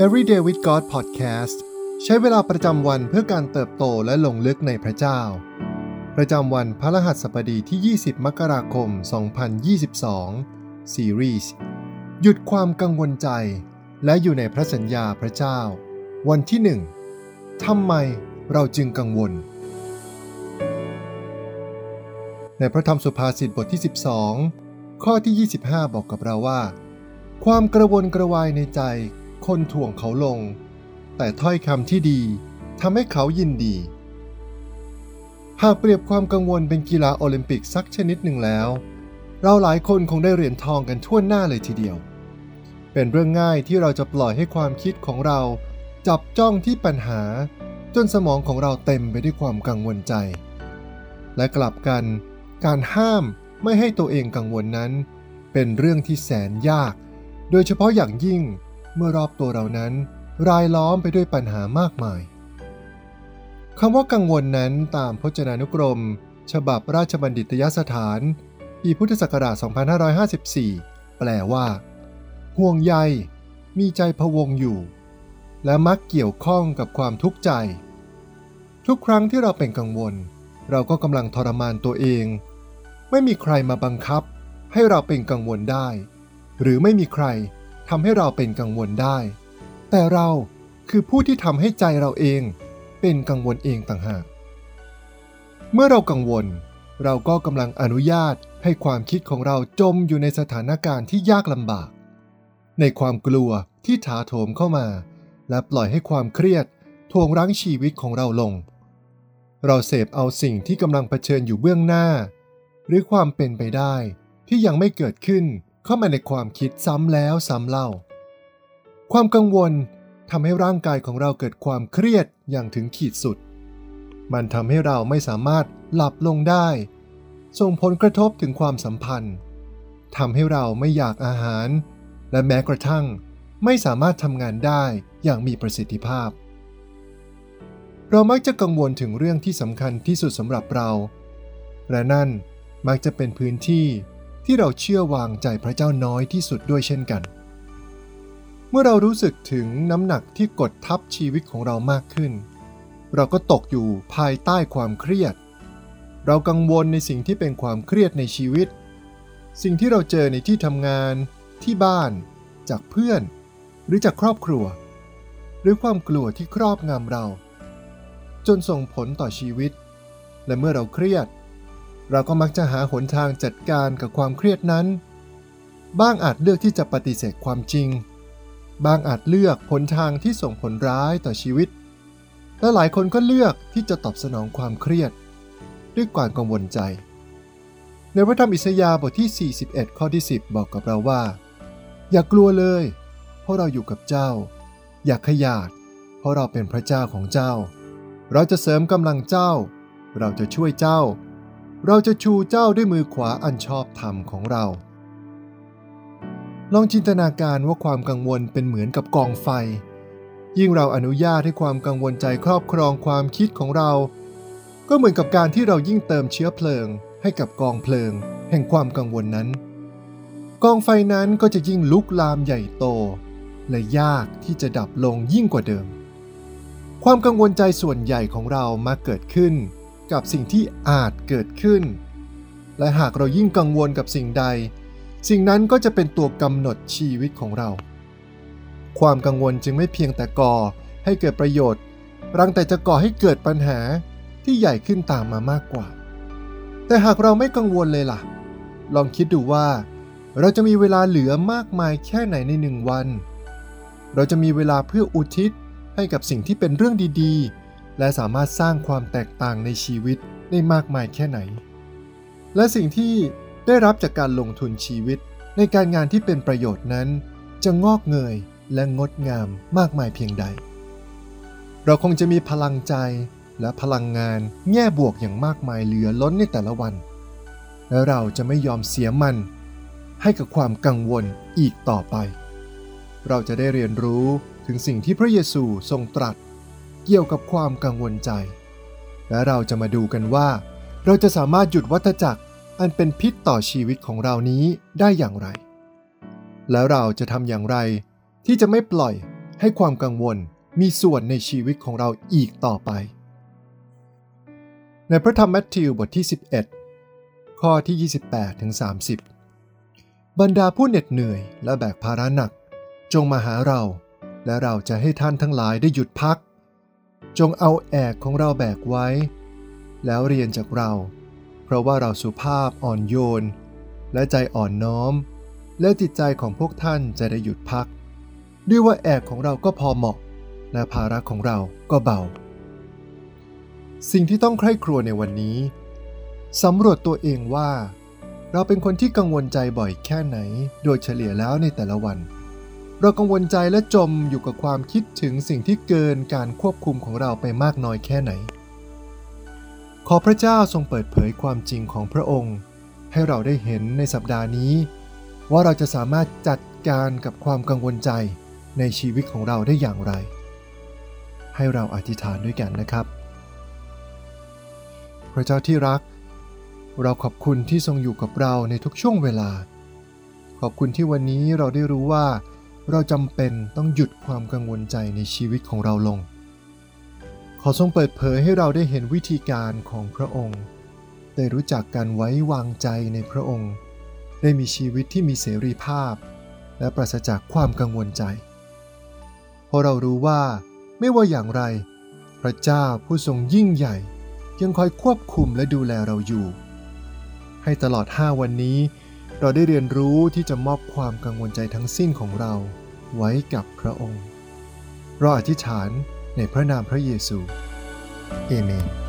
Everyday with God Podcast ใช้เวลาประจำวันเพื่อการเติบโตและลงลึกในพระเจ้า ประจำวันพระรหัสบดีที่ 20 มกราคม 2022 ซีรีส์หยุดความกังวลใจ และอยู่ในพระสัญญาพระเจ้า วันที่ 1ทำไมเราจึงกังวล ในพระธรรมสุภาษิตบทที่ 12 ข้อที่ 25 บอกกับเราว่า ความกระวนกระวายในใจ คนถ่วงเขาลง แต่ถ้อยคำที่ดีทำให้เขายินดี หากเปรียบความกังวลเป็นกีฬาโอลิมปิกสักชนิดหนึ่งแล้ว เราหลายคนคงได้เหรียญทองกันทั่วหน้าเลยทีเดียว เป็นเรื่องง่ายที่เราจะปล่อยให้ความคิดของเราจับจ้องที่ปัญหา จนสมองของเราเต็มไปด้วยความกังวลใจ และกลับกัน การห้ามไม่ให้ตัวเองกังวลนั้น เป็นเรื่องที่แสนยาก โดยเฉพาะอย่างยิ่ง เมื่อรอบตัวเรานั้น รายล้อมไปด้วยปัญหามากมายคำว่ากังวลนั้นตามพจนานุกรม ฉบับราชบัณฑิตยสถาน ปีพุทธศักราช 2554 แปลว่า ห่วงใย มีใจพวงอยู่ และมักเกี่ยวข้องกับความทุกข์ใจ ทุกครั้งที่เราเป็นกังวล เราก็กำลังทรมานตัวเอง ไม่มีใครมาบังคับ ให้เราเป็นกังวลได้ หรือไม่มีใคร ทำให้เราเป็นกังวลได้ แต่เราคือผู้ที่ทำให้ใจเราเองเป็นกังวลเองต่างหาก เมื่อเรากังวล เราก็กำลังอนุญาตให้ความคิดของเราจมอยู่ในสถานการณ์ที่ยากลำบาก ในความกลัวที่ถาโถมเข้ามา และปล่อยให้ความเครียดทวงรั้งชีวิตของเราลง เราเสพเอาสิ่งที่กำลังเผชิญอยู่เบื้องหน้า หรือความเป็นไปได้ที่ยังไม่เกิดขึ้น เข้ามาในความคิดซ้ำแล้วซ้ำเล่า ความกังวลทำให้ร่างกายของเราเกิดความเครียดอย่างถึงขีดสุด มันทำให้เราไม่สามารถหลับลงได้ ส่งผลกระทบถึงความสัมพันธ์ทำให้เราไม่อยากอาหาร และแม้กระทั่งไม่สามารถทำงานได้อย่างมีประสิทธิภาพ เรามักจะกังวลถึงเรื่องที่สำคัญที่สุดสำหรับเรา และนั่นมักจะเป็นพื้นที่ ที่เราเชื่อวางใจพระเจ้าน้อยที่สุดด้วยเช่นกัน เมื่อเรารู้สึกถึงน้ำหนักที่กดทับชีวิตของเรามากขึ้น เราก็ตกอยู่ภายใต้ความเครียด เรากังวลในสิ่งที่เป็นความเครียดในชีวิต สิ่งที่เราเจอในที่ทำงาน ที่บ้าน จากเพื่อน หรือจากครอบครัว หรือความกลัวที่ครอบงำเรา จนส่งผลต่อชีวิต และเมื่อเราเครียดเเราก็มักจะหาหนทางจัดการกับความเครียดนั้น บ้างอาจเลือกที่จะปฏิเสธความจริง บางอาจเลือกผลทางที่ส่งผลร้ายต่อชีวิต และหลายคนก็เลือกที่จะตอบสนองความเครียด ด้วยความกังวลใจ ในพระธรรมอิสยาห์บทที่ 41 ข้อที่ 10 บอกกับเราว่า อย่ากลัวเลย เพราะเราอยู่กับเจ้า อย่าขยาด เพราะเราเป็นพระเจ้าของเจ้า เราจะเสริมกำลังเจ้า เราจะช่วยเจ้า เราจะชูเจ้าด้วยมือขวาอันชอบธรรมของเรา ลองจินตนาการว่าความกังวลเป็นเหมือนกับกองไฟ ยิ่งเราอนุญาตให้ความกังวลใจครอบครองความคิดของเรา ก็เหมือนกับการที่เรายิ่งเติมเชื้อเพลิง ให้กับกองเพลิง แห่งความกังวลนั้น กองไฟนั้นก็จะยิ่งลุกลามใหญ่โต และยากที่จะดับลงยิ่งกว่าเดิม ความกังวลใจส่วนใหญ่ของเรามาเกิดขึ้น กับสิ่งที่อาจเกิดขึ้น และหากเรายิ่งกังวลกับสิ่งใด สิ่งนั้นก็จะเป็นตัวกำหนดชีวิตของเรา ความกังวลจึงไม่เพียงแต่ก่อให้เกิดประโยชน์ รังแต่จะก่อให้เกิดปัญหาที่ใหญ่ขึ้นตามมามากกว่า แต่หากเราไม่กังวลเลยล่ะ ลองคิดดูว่าเราจะมีเวลาเหลือมากมายแค่ไหนในหนึ่งวัน เราจะมีเวลาเพื่ออุทิศให้กับสิ่งที่เป็นเรื่องดีๆ และสามารถสร้างความแตกต่างในชีวิตได้มากมายแค่ไหน และสิ่งที่ได้รับจากการลงทุนชีวิตในการงานที่เป็นประโยชน์นั้น จะงอกเงยและงดงามมากมายเพียงใด เราคงจะมีพลังใจและพลังงานแง่บวกอย่างมากมายเหลือล้นในแต่ละวัน และเราจะไม่ยอมเสียมัน ให้กับความกังวลอีกต่อไป เราจะได้เรียนรู้ถึงสิ่งที่พระเยซูทรงตรัส เกี่ยวกับความกังวลใจ และเราจะมาดูกันว่า เราจะสามารถหยุดวัฏจักรอันเป็นพิษต่อชีวิตของเรานี้ได้อย่างไร แล้วเราจะทำอย่างไร ที่จะไม่ปล่อยให้ความกังวลมีส่วนในชีวิตของเราอีกต่อไป ในพระธรรมแมทธิวบทที่ 11 ข้อที่ 28ถึง30 บรรดาผู้เหน็ดเหนื่อยและแบกภาระหนัก จงมาหาเรา และเราจะให้ท่านทั้งหลายได้หยุดพัก จงเอาแอกของเราแบกไว้ แล้วเรียนจากเรา เพราะว่าเราสุภาพอ่อนโยน และใจอ่อนน้อม และจิตใจของพวกท่านจะได้หยุดพัก ด้วยว่าแอกของเราก็พอเหมาะ และภาระของเราก็เบา สิ่งที่ต้องใคร่ครวญในวันนี้สำรวจตัวเองว่า เราเป็นคนที่กังวลใจบ่อยแค่ไหน โดยเฉลี่ยแล้วในแต่ละวัน เรากังวลใจและจมอยู่กับความคิดถึงสิ่งที่เกินการควบคุมของเราไปมากน้อยแค่ไหน ขอพระเจ้าทรงเปิดเผยความจริงของพระองค์ ให้เราได้เห็นในสัปดาห์นี้ ว่าเราจะสามารถจัดการกับความกังวลใจในชีวิตของเราได้อย่างไร ให้เราอธิษฐานด้วยกันนะครับ พระเจ้าที่รัก เราขอบคุณที่ทรงอยู่กับเราในทุกช่วงเวลา ขอบคุณที่วันนี้เราได้รู้ว่า เราจำเป็นต้องหยุดความกังวลใจในชีวิตของเราลง ขอทรงเปิดเผยให้เราได้เห็นวิธีการของพระองค์ ได้รู้จักการไว้วางใจในพระองค์ ได้มีชีวิตที่มีเสรีภาพ และปราศจากความกังวลใจ เพราะเรารู้ว่าไม่ว่าอย่างไร พระเจ้าผู้ทรงยิ่งใหญ่ ยังคอยควบคุมและดูแลเราอยู่ ให้ตลอด5วันนี้ เราได้เรียนรู้ที่จะมอบความกังวลใจทั้งสิ้นของเราไว้กับพระองค์ เราอธิษฐานในพระนามพระเยซู เอเมน